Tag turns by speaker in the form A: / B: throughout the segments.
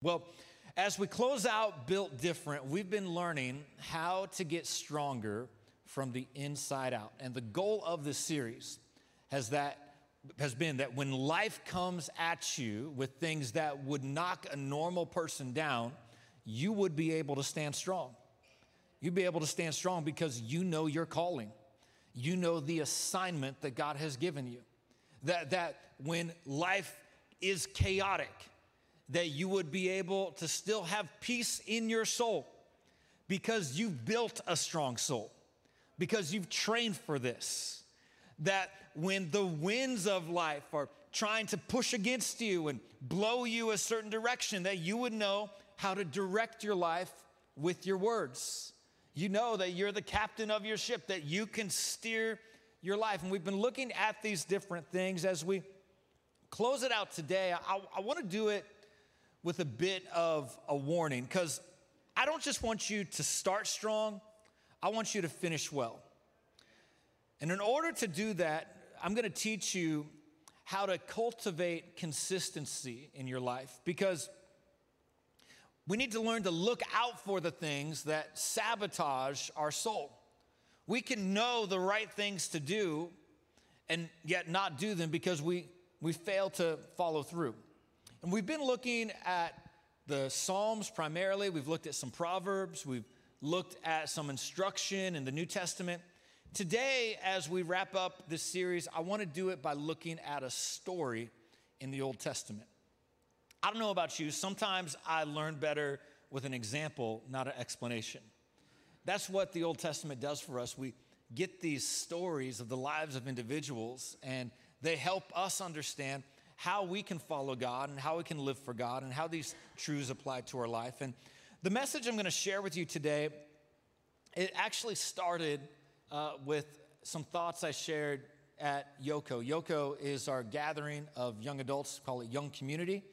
A: Well, as we close out Built Different, we've been learning how to get stronger from the inside out. And the goal of this series has that has been that when life comes at you with things that would knock a normal person down, you would be able to stand strong. You'd be able to stand strong because you know your calling. You know the assignment that God has given you. That, that when life is chaotic, that you would be able to still have peace in your soul because you've built a strong soul, because you've trained for this. That when the winds of life are trying to push against you and blow you a certain direction, that you would know how to direct your life with your words. You know that you're the captain of your ship, that you can steer your life. And we've been looking at these different things as we close it out today. I, I want to do it with a bit of a warning because I don't just want you to start strong, I want you to finish well. And in order to do that, I'm going to teach you how to cultivate consistency in your life because we need to learn to look out for the things that sabotage our soul. We can know the right things to do and yet not do them because we, we fail to follow through. And we've been looking at the Psalms primarily. We've looked at some Proverbs. We've looked at some instruction in the New Testament. Today, as we wrap up this series, I want to do it by looking at a story in the Old Testament. I don't know about you, sometimes I learn better with an example, not an explanation. That's what the Old Testament does for us. We get these stories of the lives of individuals, and they help us understand how we can follow God and how we can live for God and how these truths apply to our life. And the message I'm going to share with you today, it actually started uh, with some thoughts I shared at Yoko. Yoko is our gathering of young adults, call it Young Community,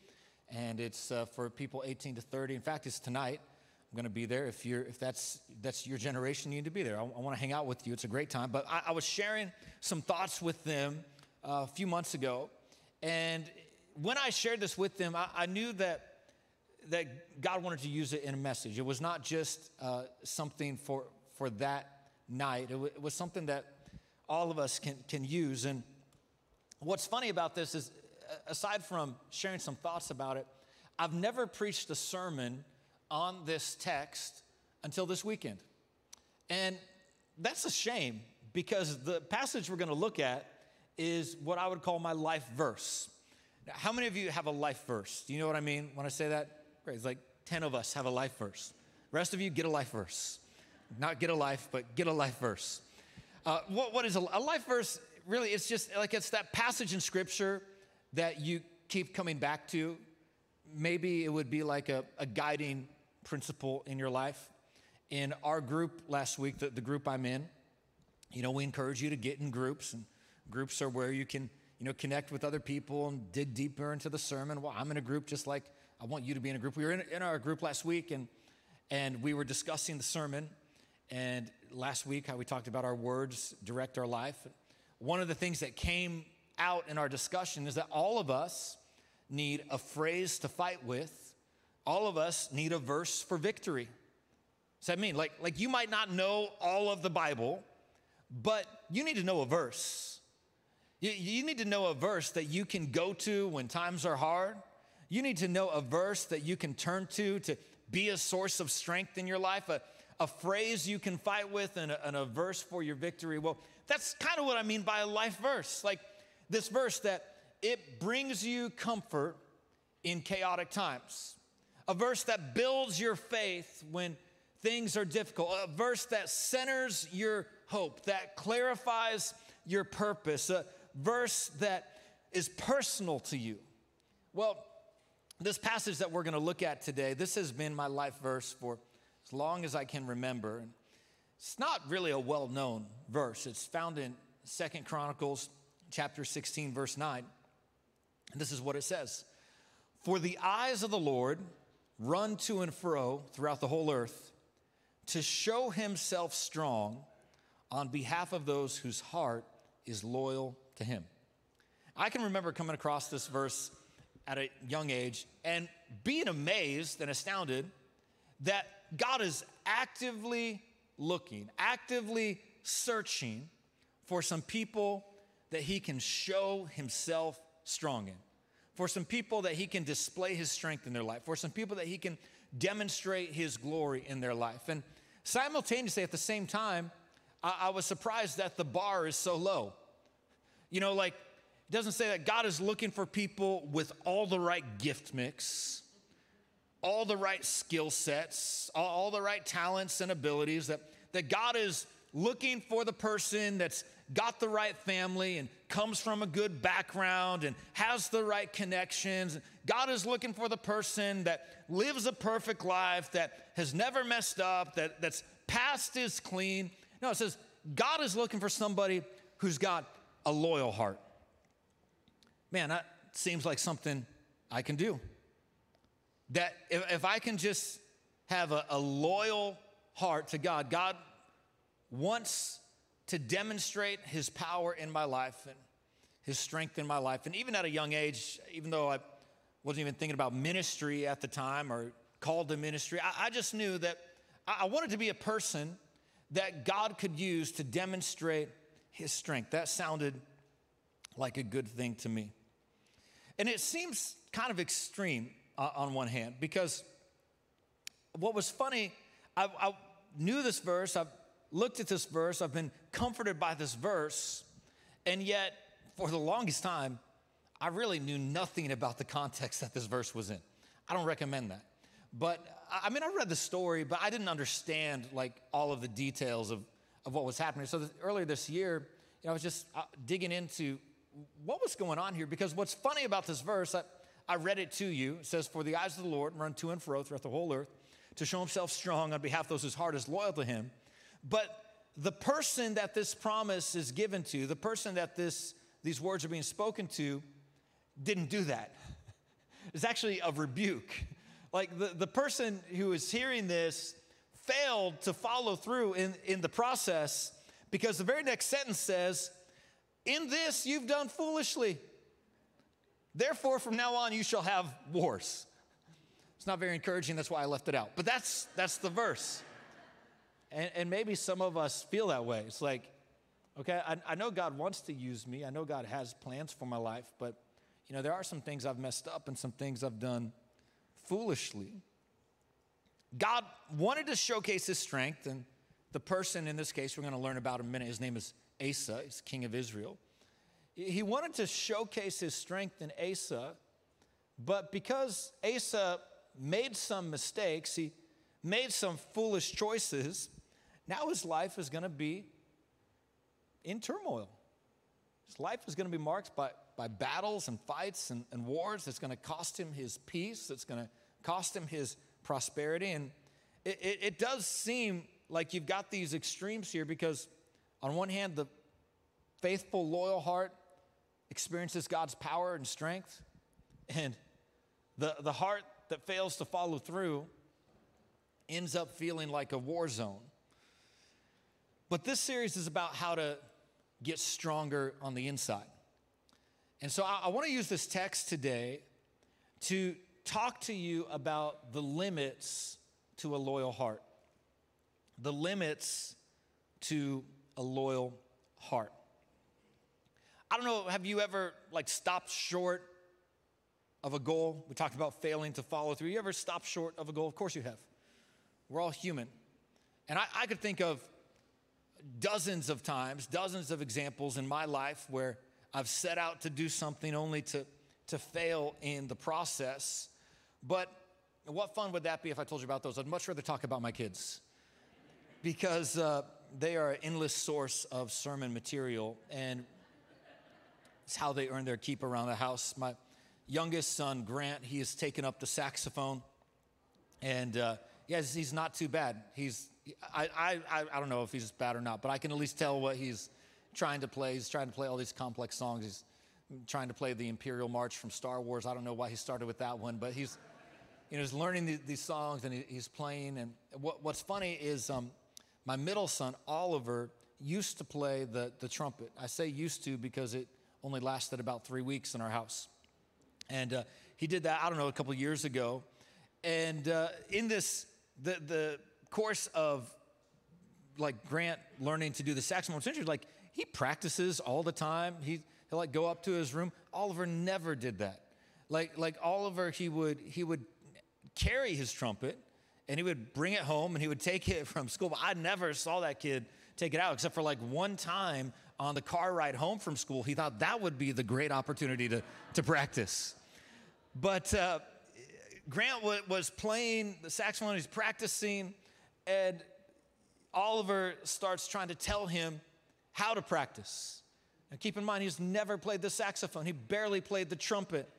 A: and it's uh, for people 18 to 30. In fact, it's tonight. I'm going to be there. If you're, if that's that's your generation, you need to be there. I, I want to hang out with you. It's a great time. But I, I was sharing some thoughts with them uh, a few months ago, and when I shared this with them, I, I knew that, that God wanted to use it in a message. It was not just uh, something for, for that night, it, w- it was something that all of us can, can use. And what's funny about this is, aside from sharing some thoughts about it, I've never preached a sermon on this text until this weekend. And that's a shame because the passage we're going to look at is what I would call my life verse. Now, how many of you have a life verse? Do you know what I mean when I say that? Great. It's like 10 of us have a life verse. The rest of you get a life verse. Not get a life, but get a life verse. Uh, what, what is a, a life verse? Really, it's just like it's that passage in scripture that you keep coming back to. Maybe it would be like a, a guiding principle in your life. In our group last week, the, the group I'm in, you know, we encourage you to get in groups and Groups are where you can, you know, connect with other people and dig deeper into the sermon. Well, I'm in a group just like I want you to be in a group. We were in, in our group last week and and we were discussing the sermon and last week how we talked about our words direct our life. One of the things that came out in our discussion is that all of us need a phrase to fight with. All of us need a verse for victory. Does that mean like like you might not know all of the Bible, but you need to know a verse. You, need to know a verse that you can go to when times are hard. You need to know a verse that you can turn to to be a source of strength in your life, a, a phrase you can fight with, and a, and a verse for your victory. Well, that's kind of what I mean by a life verse. Like this verse that it brings you comfort in chaotic times, a verse that builds your faith when things are difficult, a verse that centers your hope, that clarifies your purpose, verse that is personal to you? Well, this passage that we're going to look at today, this has been my life verse for as long as I can remember. It's not really a well-known verse. It's found in Second Chronicles chapter 16 verse 9. And this is what it says. For the eyes of the Lord run to and fro throughout the whole earth to show himself strong on behalf of those whose heart is loyal to him. I can remember coming across this verse at a young age and being amazed and astounded that God is actively looking, actively searching for some people that he can show himself strong in, for some people that he can display his strength in their life, for some people that he can demonstrate his glory in their life. And simultaneously, at the same time, I, I was surprised that the bar is so low. You know, like, it doesn't say that God is looking for people with all the right gift mix, all the right skill sets, all, the right talents and abilities, that, that God is looking for the person that's got the right family and comes from a good background and has the right connections. God is looking for the person that lives a perfect life, that has never messed up, that, that's past is clean. No, it says God is looking for somebody who's got a loyal heart. Man, that seems like something I can do. That if, if I can just have a, a loyal heart to God, God wants to demonstrate his power in my life and his strength in my life. And even at a young age, even though I wasn't even thinking about ministry at the time or called to ministry, I, I just knew that I, I wanted to be a person that God could use to demonstrate his strength. That sounded like a good thing to me. And it seems kind of extreme uh, on one hand because what was funny, I, I knew this verse, I've looked at this verse, I've been comforted by this verse, and yet for the longest time, I really knew nothing about the context that this verse was in. I don't recommend that. But I mean, I read the story, but I didn't understand like all of the details of, of what was happening. So earlier this year, you know, I was just uh, digging into what was going on here because what's funny about this verse, I, I read it to you. It says, For the eyes of the Lord run to and fro throughout the whole earth to show himself strong on behalf of those whose heart is loyal to him. But the person that this promise is given to, the person that this, these words are being spoken to, didn't do that. It's actually a rebuke. Like the, the person who is hearing this failed to follow through in, in the process because the very next sentence says, In this you've done foolishly. Therefore, from now on, you shall have wars. It's not very encouraging, that's why I left it out. But that's, that's the verse. And, and maybe some of us feel that way. It's like, okay, I, I know God wants to use me, I know God has plans for my life, but you know, there are some things I've messed up and some things I've done foolishly. God wanted to showcase his strength, and the person in this case we're going to learn about in a minute, his name is Asa, he's king of Israel. He wanted to showcase his strength in Asa, but because Asa made some mistakes, he made some foolish choices, now his life is going to be in turmoil. His life is going to be marked by, by battles and fights and, and wars that's going to cost him his peace, that's going to cost him his prosperity. And it, it, it does seem like you've got these extremes here because, on one hand, the faithful, loyal heart experiences God's power and strength, and the, the heart that fails to follow through ends up feeling like a war zone. But this series is about how to get stronger on the inside. And so I, I want to use this text today to talk to you about the limits to a loyal heart. The limits to a loyal heart. I don't know, have you ever like stopped short of a goal? We talked about failing to follow through. You ever stopped short of a goal? Of course you have. We're all human. And I, I could think of dozens of times, dozens of examples in my life where I've set out to do something only to, to fail in the process. But what fun would that be if I told you about those? I'd much rather talk about my kids because uh, they are an endless source of sermon material and it's how they earn their keep around the house. My youngest son, Grant, he has taken up the saxophone and uh, yes, he's not too bad. He's I, I, I don't know if he's bad or not, but I can at least tell what he's trying to play. He's trying to play all these complex songs. He's trying to play the Imperial March from Star Wars. I don't know why he started with that one, but he's, you know, he's learning the, these songs and he, he's playing. And what, what's funny is um, my middle son, Oliver, used to play the, the trumpet. I say used to because it only lasted about three weeks in our house. And uh, he did that, I don't know, a couple years ago. And uh, in this, the, the course of like Grant learning to do the saxophone, it's interesting, like he practices all the time. He, he'll like go up to his room. Oliver never did that. Like, like Oliver, he would, he would carry his trumpet and he would bring it home and he would take it from school. But I never saw that kid take it out except for like one time on the car ride home from school. He thought that would be the great opportunity to, to practice. But uh, Grant w- was playing the saxophone, he's practicing, and Oliver starts trying to tell him how to practice. And keep in mind, he's never played the saxophone, he barely played the trumpet.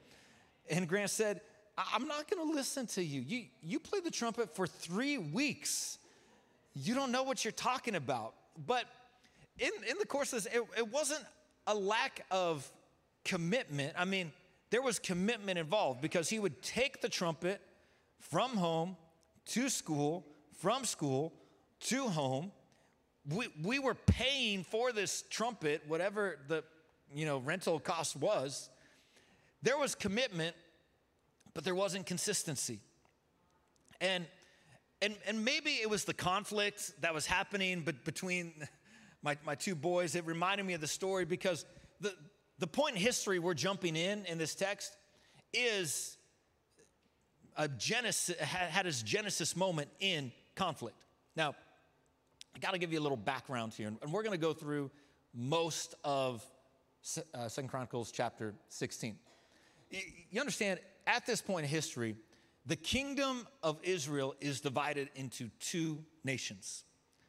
A: And Grant said, I'm not gonna listen to you. You, you played the trumpet for three weeks. You don't know what you're talking about. But in, in the course of this, it, it wasn't a lack of commitment. I mean, there was commitment involved because he would take the trumpet from home to school, from school to home. We, we were paying for this trumpet, whatever the you know rental cost was. There was commitment, but there wasn't consistency. And and and maybe it was the conflict that was happening but between my, my two boys. It reminded me of the story because the, the point in history we're jumping in in this text is a Genesis, had his Genesis moment in conflict. Now, I got to give you a little background here, and we're going to go through most of uh, Second Chronicles chapter 16. You understand, at this point in history, the kingdom of Israel is divided into two nations.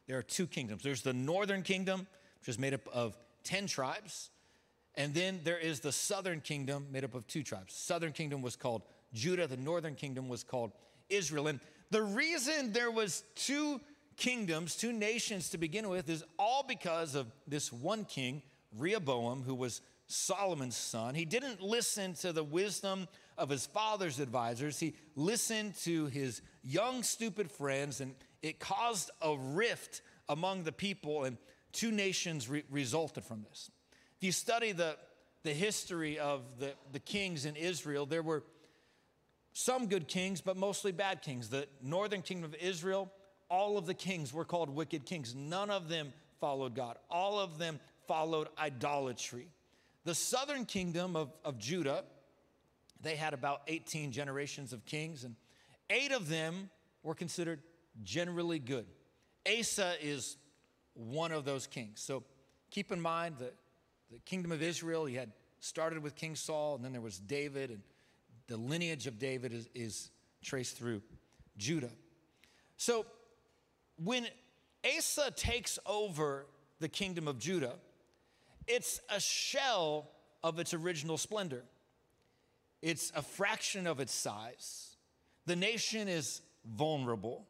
A: There are two kingdoms. There's the northern kingdom, which is made up of 10 tribes, and then there is the southern kingdom made up of two tribes. Southern kingdom was called Judah, the northern kingdom was called Israel. And the reason there was two kingdoms, two nations to begin with is all because of this one king, Rehoboam, who was Solomon's son. He didn't listen to the wisdom of his father's advisors. He listened to his young, stupid friends, and it caused a rift among the people, and two nations re- resulted from this. If you study the, the history of the, the kings in Israel, there were some good kings, but mostly bad kings. The northern kingdom of Israel, all of the kings were called wicked kings. None of them followed God, all of them followed idolatry. The southern kingdom of, of Judah, they had about 18 generations of kings, and eight of them were considered generally good. Asa is one of those kings. So keep in mind that the kingdom of Israel, he had started with King Saul, and then there was David, and the lineage of David is, is traced through Judah. So when Asa takes over the kingdom of Judah, it's a shell of its original splendor. It's a fraction of its size. The nation is vulnerable.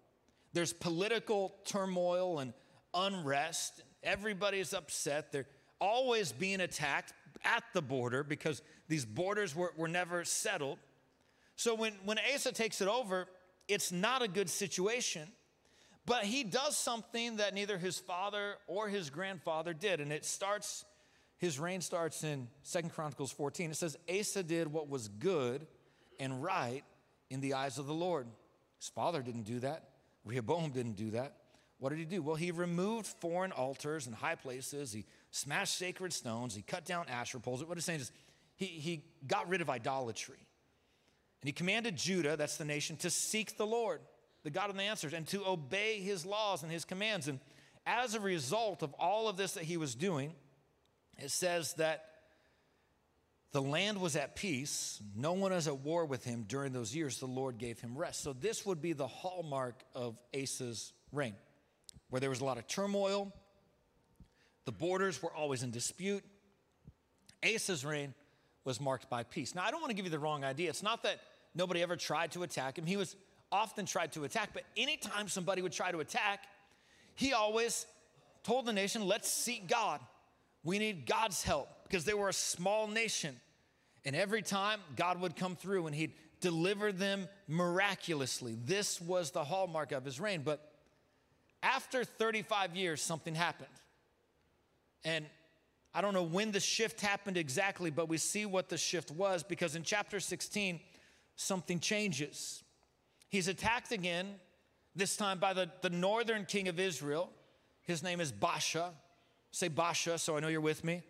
A: There's political turmoil and unrest. Everybody's upset. They're always being attacked at the border because these borders were, were never settled. So when, when Asa takes it over, it's not a good situation. But he does something that neither his father or his grandfather did. And it starts, his reign starts in Second Chronicles 14. It says, Asa did what was good and right in the eyes of the Lord. His father didn't do that. Rehoboam didn't do that. What did he do? Well, he removed foreign altars and high places. He smashed sacred stones. He cut down Asherah poles. What he's saying is he, he got rid of idolatry. And he commanded Judah, that's the nation, to seek the Lord, the God of the answers, and to obey his laws and his commands. And as a result of all of this that he was doing, it says that the land was at peace. No one was at war with him during those years. The Lord gave him rest. So, this would be the hallmark of Asa's reign, where there was a lot of turmoil. The borders were always in dispute. Asa's reign was marked by peace. Now, I don't want to give you the wrong idea. It's not that nobody ever tried to attack him. He was often tried to attack, but anytime somebody would try to attack, he always told the nation, let's seek God. We need God's help because they were a small nation. And every time God would come through and he'd deliver them miraculously. This was the hallmark of his reign. But after 35 years, something happened. And I don't know when the shift happened exactly, but we see what the shift was because in chapter 16, something changes. He's attacked again, this time by the, the northern king of Israel. His name is Baasha. Say Baasha, so I know you're with me.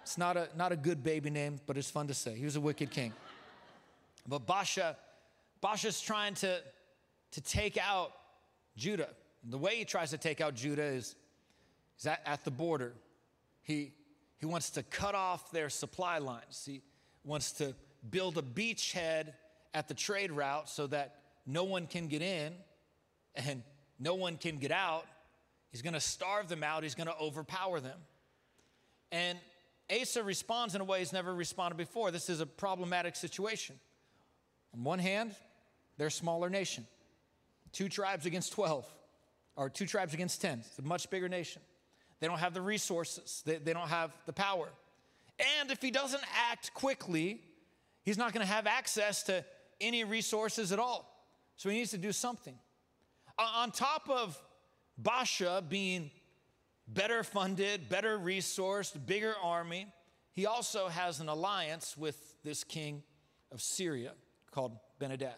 A: It's not a, not a good baby name, but it's fun to say. He was a wicked king. But Baasha, Baasha's trying to, to take out Judah. The way he tries to take out Judah is, is at, at the border. He, he wants to cut off their supply lines. He wants to build a beachhead at the trade route so that no one can get in and no one can get out. He's going to starve them out, he's going to overpower them. And Asa responds in a way he's never responded before. This is a problematic situation. On one hand, they're a smaller nation, two tribes against 12, or two tribes against 10. It's a much bigger nation. They don't have the resources, they, they don't have the power. And if he doesn't act quickly, he's not going to have access to any resources at all. So he needs to do something. On top of Baasha being better funded, better resourced, bigger army, he also has an alliance with this king of Syria called Benhadad.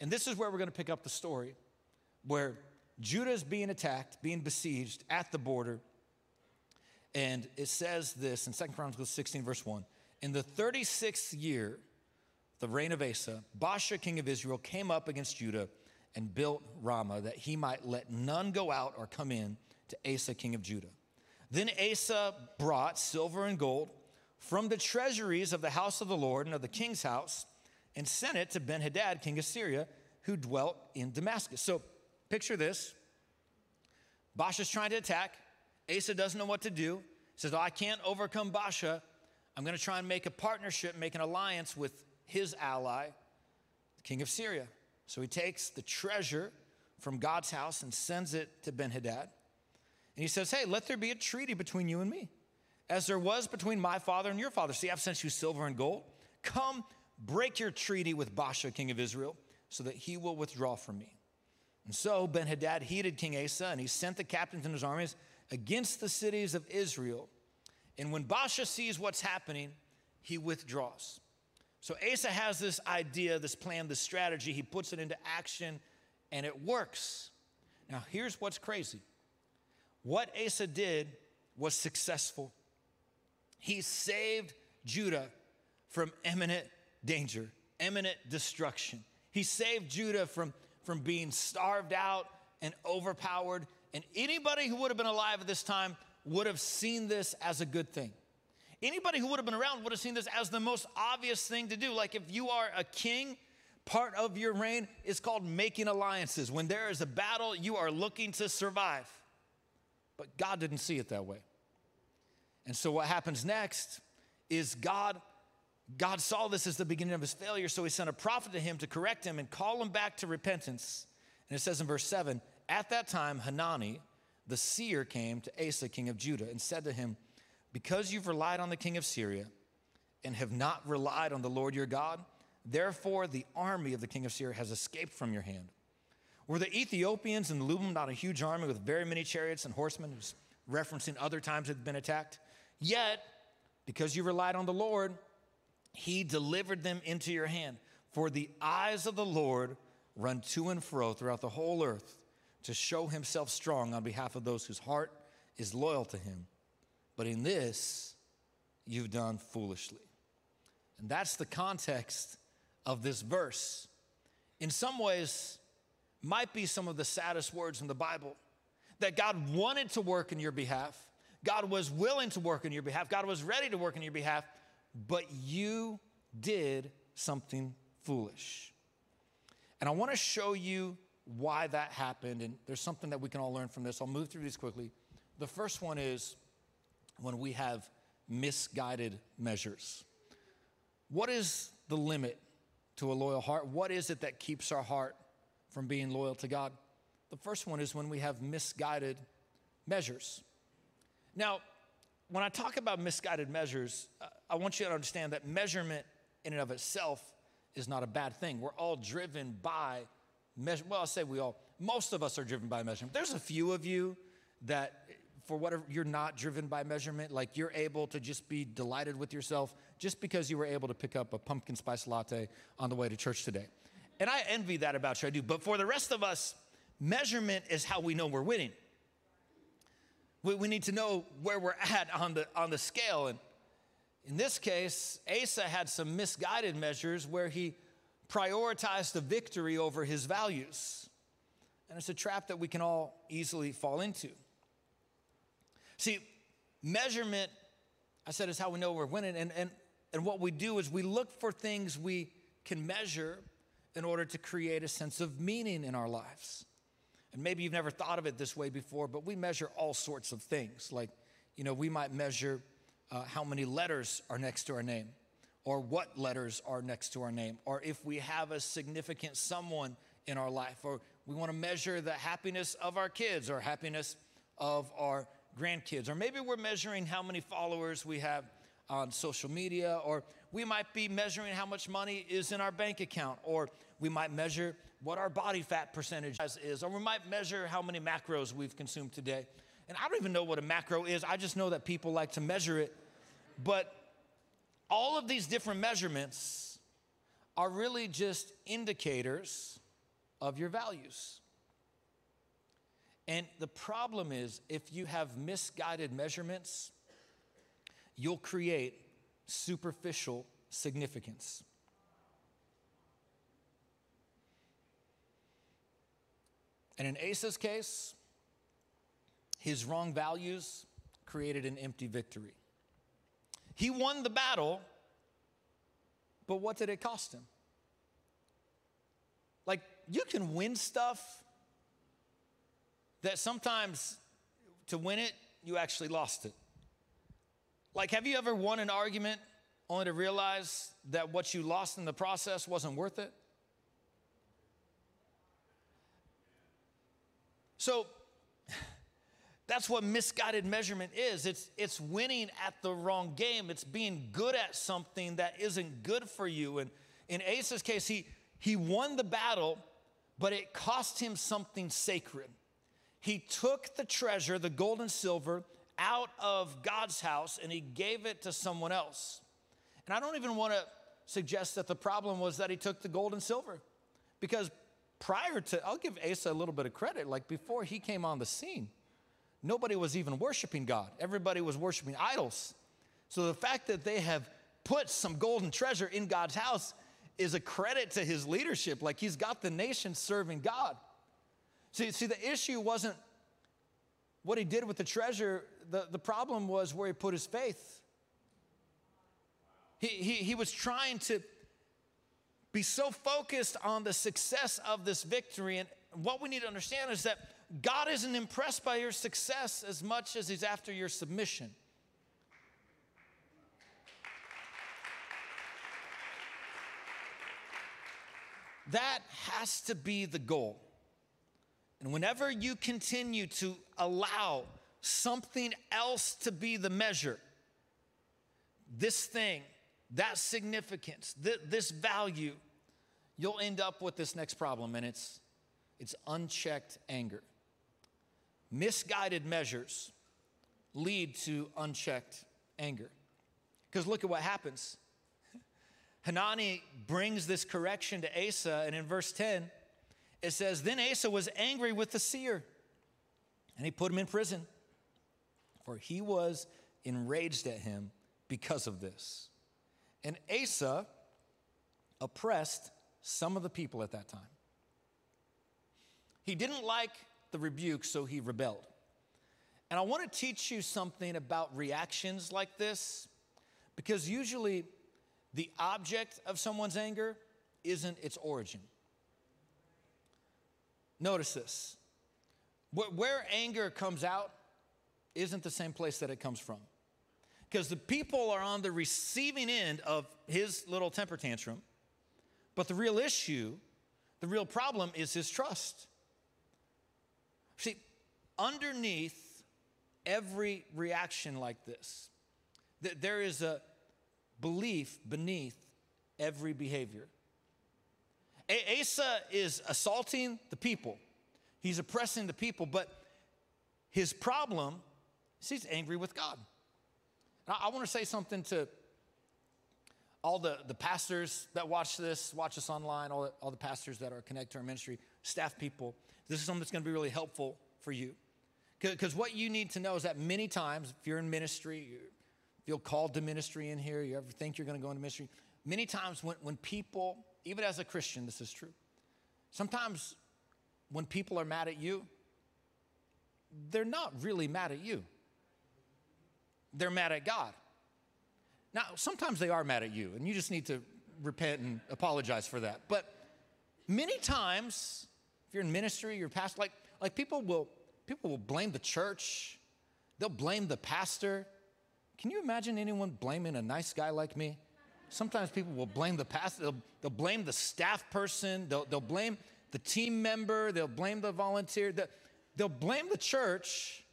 A: And this is where we're going to pick up the story where Judah is being attacked, being besieged at the border. And it says this in 2 Chronicles 16, verse 1 In the 36th year, the reign of Asa, Baasha, king of Israel, came up against Judah and built Ramah that he might let none go out or come in to Asa, king of Judah. Then Asa brought silver and gold from the treasuries of the house of the Lord and of the king's house and sent it to Ben Hadad, king of Syria, who dwelt in Damascus. So picture this Baasha's trying to attack. Asa doesn't know what to do. He says, oh, I can't overcome Baasha. I'm going to try and make a partnership, make an alliance with his ally, the king of Syria. So he takes the treasure from God's house and sends it to Ben Hadad. And he says, Hey, let there be a treaty between you and me, as there was between my father and your father. See, I've sent you silver and gold. Come, break your treaty with Baasha, king of Israel, so that he will withdraw from me. And so Ben Hadad heeded King Asa, and he sent the captains and his armies against the cities of Israel. And when Baasha sees what's happening, he withdraws. So Asa has this idea, this plan, this strategy. He puts it into action, and it works. Now, here's what's crazy what Asa did was successful. He saved Judah from imminent danger, imminent destruction. He saved Judah from, from being starved out and overpowered. And anybody who would have been alive at this time would have seen this as a good thing. Anybody who would have been around would have seen this as the most obvious thing to do. Like if you are a king, part of your reign is called making alliances. When there is a battle, you are looking to survive. But God didn't see it that way. And so what happens next is God God saw this as the beginning of his failure, so he sent a prophet to him to correct him and call him back to repentance. And it says in verse 7 At that time, Hanani, the seer, came to Asa, king of Judah, and said to him, Because you've relied on the king of Syria and have not relied on the Lord your God, therefore the army of the king of Syria has escaped from your hand. Were the Ethiopians and Lubim not a huge army with very many chariots and horsemen, who's referencing other times they've been attacked? Yet, because you relied on the Lord, he delivered them into your hand. For the eyes of the Lord run to and fro throughout the whole earth to show himself strong on behalf of those whose heart is loyal to him. But in this, you've done foolishly. And that's the context of this verse. In some ways, might be some of the saddest words in the Bible. That God wanted to work in your behalf, God was willing to work in your behalf, God was ready to work in your behalf, but you did something foolish. And I want to show you why that happened. And there's something that we can all learn from this. I'll move through these quickly. The first one is when we have misguided measures. What is the limit to a loyal heart? What is it that keeps our heart from being loyal to God. The first one is when we have misguided measures. Now, when I talk about misguided measures, uh, I want you to understand that measurement in and of itself is not a bad thing. We're all driven by measure. Well, I'll say we all, most of us are driven by measurement. There's a few of you that for whatever you're not driven by measurement, like you're able to just be delighted with yourself just because you were able to pick up a pumpkin spice latte on the way to church today. And I envy that about you, I do. But for the rest of us, measurement is how we know we're winning. We, we need to know where we're at on the, on the scale. And in this case, Asa had some misguided measures where he prioritized the victory over his values. And it's a trap that we can all easily fall into. See, measurement, I said, is how we know we're winning. And, and, and what we do is we look for things we can measure in order to create a sense of meaning in our lives. And maybe you've never thought of it this way before, but we measure all sorts of things. Like, you know, we might measure uh, how many letters are next to our name, or what letters are next to our name, or if we have a significant someone in our life, or we want to measure the happiness of our kids or happiness of our grandkids, or maybe we're measuring how many followers we have on social media, or we might be measuring how much money is in our bank account, or we might measure what our body fat percentage is, or we might measure how many macros we've consumed today. And I don't even know what a macro is, I just know that people like to measure it. But all of these different measurements are really just indicators of your values. And the problem is, if you have misguided measurements, you'll create superficial significance. And in Asa's case, his wrong values created an empty victory. He won the battle, but what did it cost him? Like, you can win stuff that sometimes to win it, you actually lost it. Like, have you ever won an argument only to realize that what you lost in the process wasn't worth it? So that's what misguided measurement is. It's, it's winning at the wrong game. It's being good at something that isn't good for you. And in Asa's case, he, he won the battle, but it cost him something sacred. He took the treasure, the gold and silver, out of God's house and he gave it to someone else. And I don't even want to suggest that the problem was that he took the gold and silver because prior to, I'll give Asa a little bit of credit, like before he came on the scene, nobody was even worshiping God. Everybody was worshiping idols. So the fact that they have put some golden treasure in God's house is a credit to his leadership. Like he's got the nation serving God. See, see the issue wasn't what he did with the treasure, the, the problem was where he put his faith. He, he, he was trying to be so focused on the success of this victory. And what we need to understand is that God isn't impressed by your success as much as He's after your submission. That has to be the goal. And whenever you continue to allow something else to be the measure, this thing, that significance, th- this value, you'll end up with this next problem, and it's, it's unchecked anger. Misguided measures lead to unchecked anger. Because look at what happens. Hanani brings this correction to Asa, and in verse 10, it says, Then Asa was angry with the seer, and he put him in prison, for he was enraged at him because of this. And Asa oppressed some of the people at that time. He didn't like the rebuke, so he rebelled. And I want to teach you something about reactions like this, because usually the object of someone's anger isn't its origin. Notice this where anger comes out isn't the same place that it comes from. Because the people are on the receiving end of his little temper tantrum. But the real issue, the real problem is his trust. See, underneath every reaction like this, there is a belief beneath every behavior. Asa is assaulting the people, he's oppressing the people, but his problem is He's angry with God. I want to say something to all the, the pastors that watch this, watch us online, all the, all the pastors that are connected to our ministry, staff people. This is something that's going to be really helpful for you. Because what you need to know is that many times, if you're in ministry, you feel called to ministry in here, you ever think you're going to go into ministry, many times when, when people, even as a Christian, this is true, sometimes when people are mad at you, they're not really mad at you. They're mad at God. Now, sometimes they are mad at you, and you just need to repent and apologize for that. But many times, if you're in ministry, you're past, like, like people will people will blame the church, they'll blame the pastor. Can you imagine anyone blaming a nice guy like me? Sometimes people will blame the pastor, they'll, they'll blame the staff person, they'll, they'll blame the team member, they'll blame the volunteer, they'll, blame the church,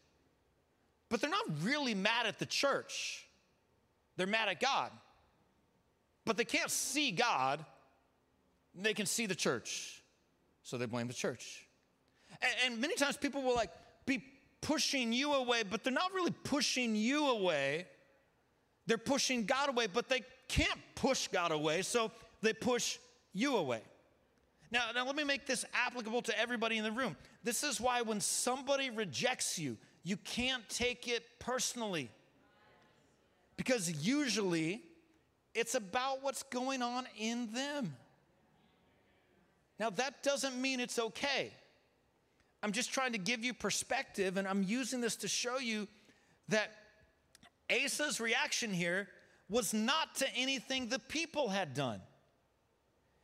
A: but they're not really mad at the church. They're mad at God. But they can't see God, they can see the church. So they blame the church. And, and many times people will like be pushing you away, but they're not really pushing you away. They're pushing God away, but they can't push God away, so they push you away. Now, now let me make this applicable to everybody in the room. This is why when somebody rejects you, you can't take it personally. Because usually it's about what's going on in them. Now, that doesn't mean it's okay. I'm just trying to give you perspective, and I'm using this to show you that Asa's reaction here was not to anything the people had done.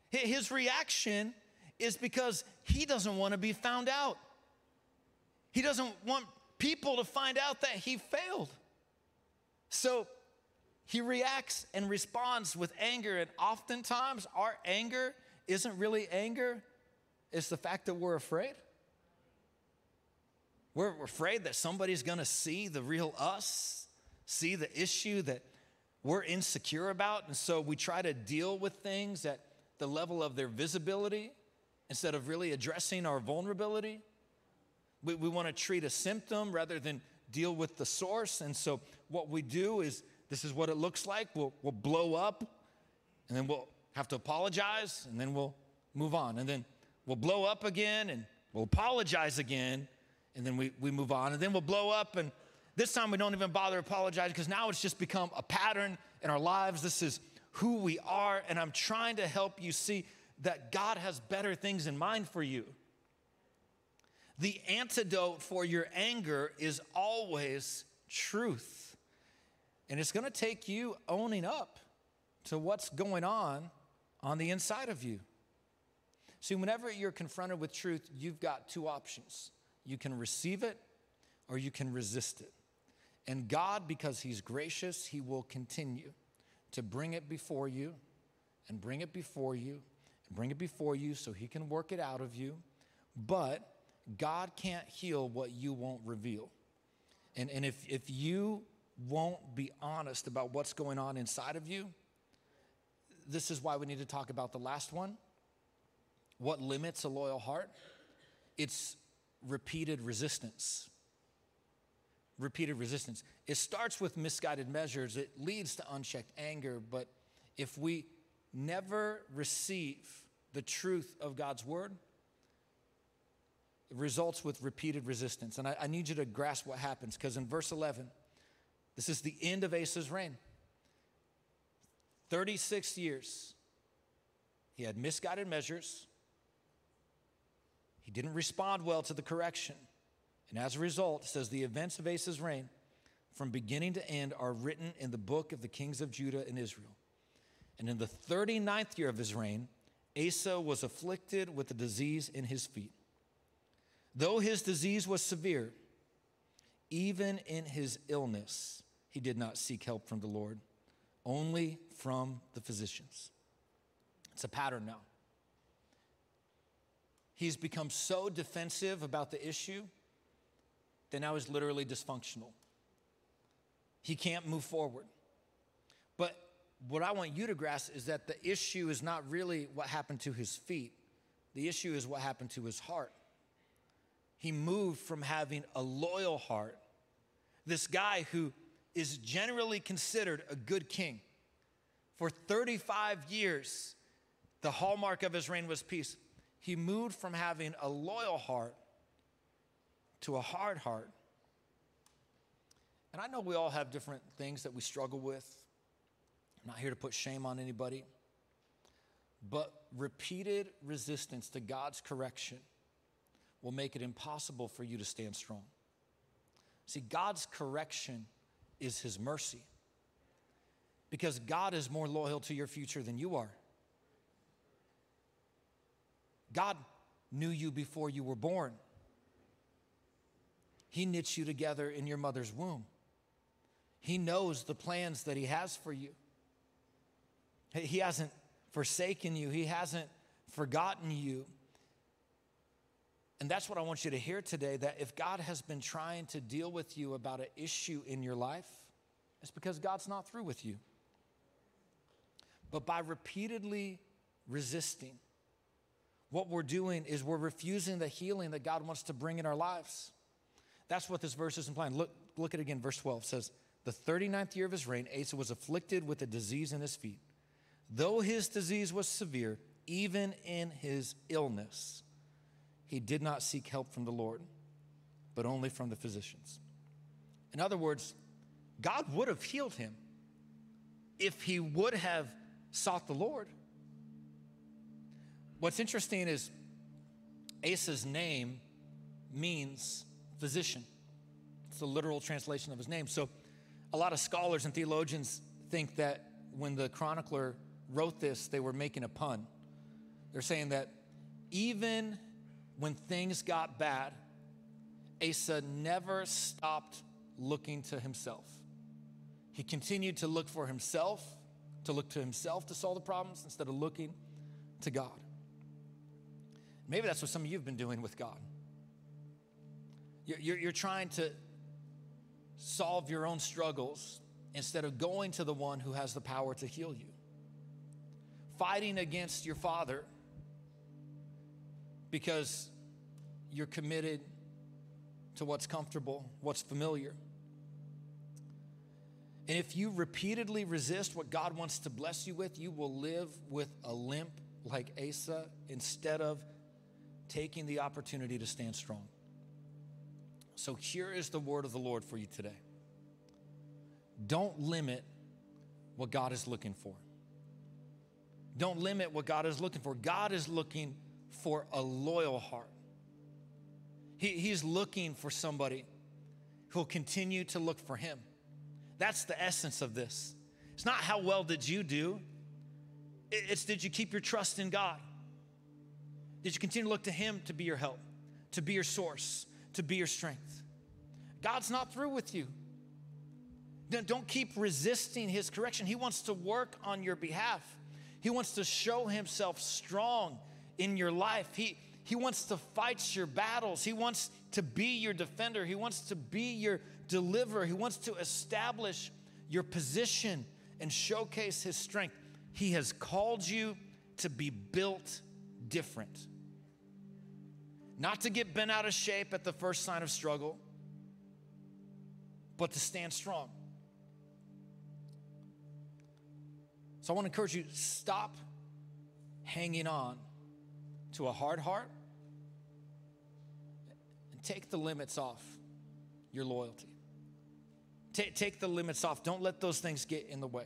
A: His reaction is because he doesn't want to be found out. He doesn't want people to find out that he failed. So he reacts and responds with anger. And oftentimes, our anger isn't really anger, it's the fact that we're afraid. We're afraid that somebody's gonna see the real us, see the issue that we're insecure about. And so we try to deal with things at the level of their visibility instead of really addressing our vulnerability. We, we wanna treat a symptom rather than deal with the source. And so what we do is this is what it looks like. We'll, we'll blow up, and then we'll have to apologize, and then we'll move on. And then we'll blow up again, and we'll apologize again, and then we, we move on. And then we'll blow up, and this time we don't even bother apologizing because now it's just become a pattern in our lives. This is who we are, and I'm trying to help you see that God has better things in mind for you. The antidote for your anger is always truth. And it's going to take you owning up to what's going on on the inside of you. See, whenever you're confronted with truth, you've got two options you can receive it or you can resist it. And God, because He's gracious, He will continue to bring it before you and bring it before you and bring it before you so He can work it out of you. But God can't heal what you won't reveal. And, and if, if you won't be honest about what's going on inside of you, this is why we need to talk about the last one. What limits a loyal heart? It's repeated resistance. Repeated resistance. It starts with misguided measures, it leads to unchecked anger, but if we never receive the truth of God's word, it results with repeated resistance. And I, I need you to grasp what happens because in verse 11, this is the end of Asa's reign. 36 years. He had misguided measures. He didn't respond well to the correction. And as a result, it says the events of Asa's reign from beginning to end are written in the book of the kings of Judah and Israel. And in the 39th year of his reign, Asa was afflicted with a disease in his feet. Though his disease was severe, even in his illness, he did not seek help from the Lord, only from the physicians. It's a pattern now. He's become so defensive about the issue that now he's literally dysfunctional. He can't move forward. But what I want you to grasp is that the issue is not really what happened to his feet, the issue is what happened to his heart. He moved from having a loyal heart this guy who is generally considered a good king. For 35 years, the hallmark of his reign was peace. He moved from having a loyal heart to a hard heart. And I know we all have different things that we struggle with. I'm not here to put shame on anybody. But repeated resistance to God's correction will make it impossible for you to stand strong. See, God's correction is His mercy because God is more loyal to your future than you are. God knew you before you were born. He knits you together in your mother's womb. He knows the plans that He has for you. He hasn't forsaken you, He hasn't forgotten you. And that's what I want you to hear today that if God has been trying to deal with you about an issue in your life, it's because God's not through with you. But by repeatedly resisting, what we're doing is we're refusing the healing that God wants to bring in our lives. That's what this verse is implying. Look, look at it again, verse 12 says, The 39th year of his reign, Asa was afflicted with a disease in his feet. Though his disease was severe, even in his illness, he did not seek help from the Lord, but only from the physicians. In other words, God would have healed him if he would have sought the Lord. What's interesting is Asa's name means physician. It's the literal translation of his name. So a lot of scholars and theologians think that when the chronicler wrote this, they were making a pun. They're saying that even when things got bad, Asa never stopped looking to himself. He continued to look for himself, to look to himself to solve the problems instead of looking to God. Maybe that's what some of you have been doing with God. You're, you're, trying to solve your own struggles instead of going to the one who has the power to heal you. Fighting against your father because you're committed to what's comfortable, what's familiar. And if you repeatedly resist what God wants to bless you with, you will live with a limp like Asa instead of taking the opportunity to stand strong. So here is the word of the Lord for you today. Don't limit what God is looking for. Don't limit what God is looking for. God is looking for a loyal heart. He, he's looking for somebody who'll continue to look for Him. That's the essence of this. It's not how well did you do, it's did you keep your trust in God? Did you continue to look to Him to be your help, to be your source, to be your strength? God's not through with you. Don't keep resisting His correction. He wants to work on your behalf, He wants to show Himself strong in your life. He, he wants to fight your battles. He wants to be your defender. He wants to be your deliverer. He wants to establish your position and showcase his strength. He has called you to be built different. Not to get bent out of shape at the first sign of struggle, but to stand strong. So I want to encourage you stop hanging on to a hard heart and take the limits off your loyalty. Take, take the limits off. Don't let those things get in the way.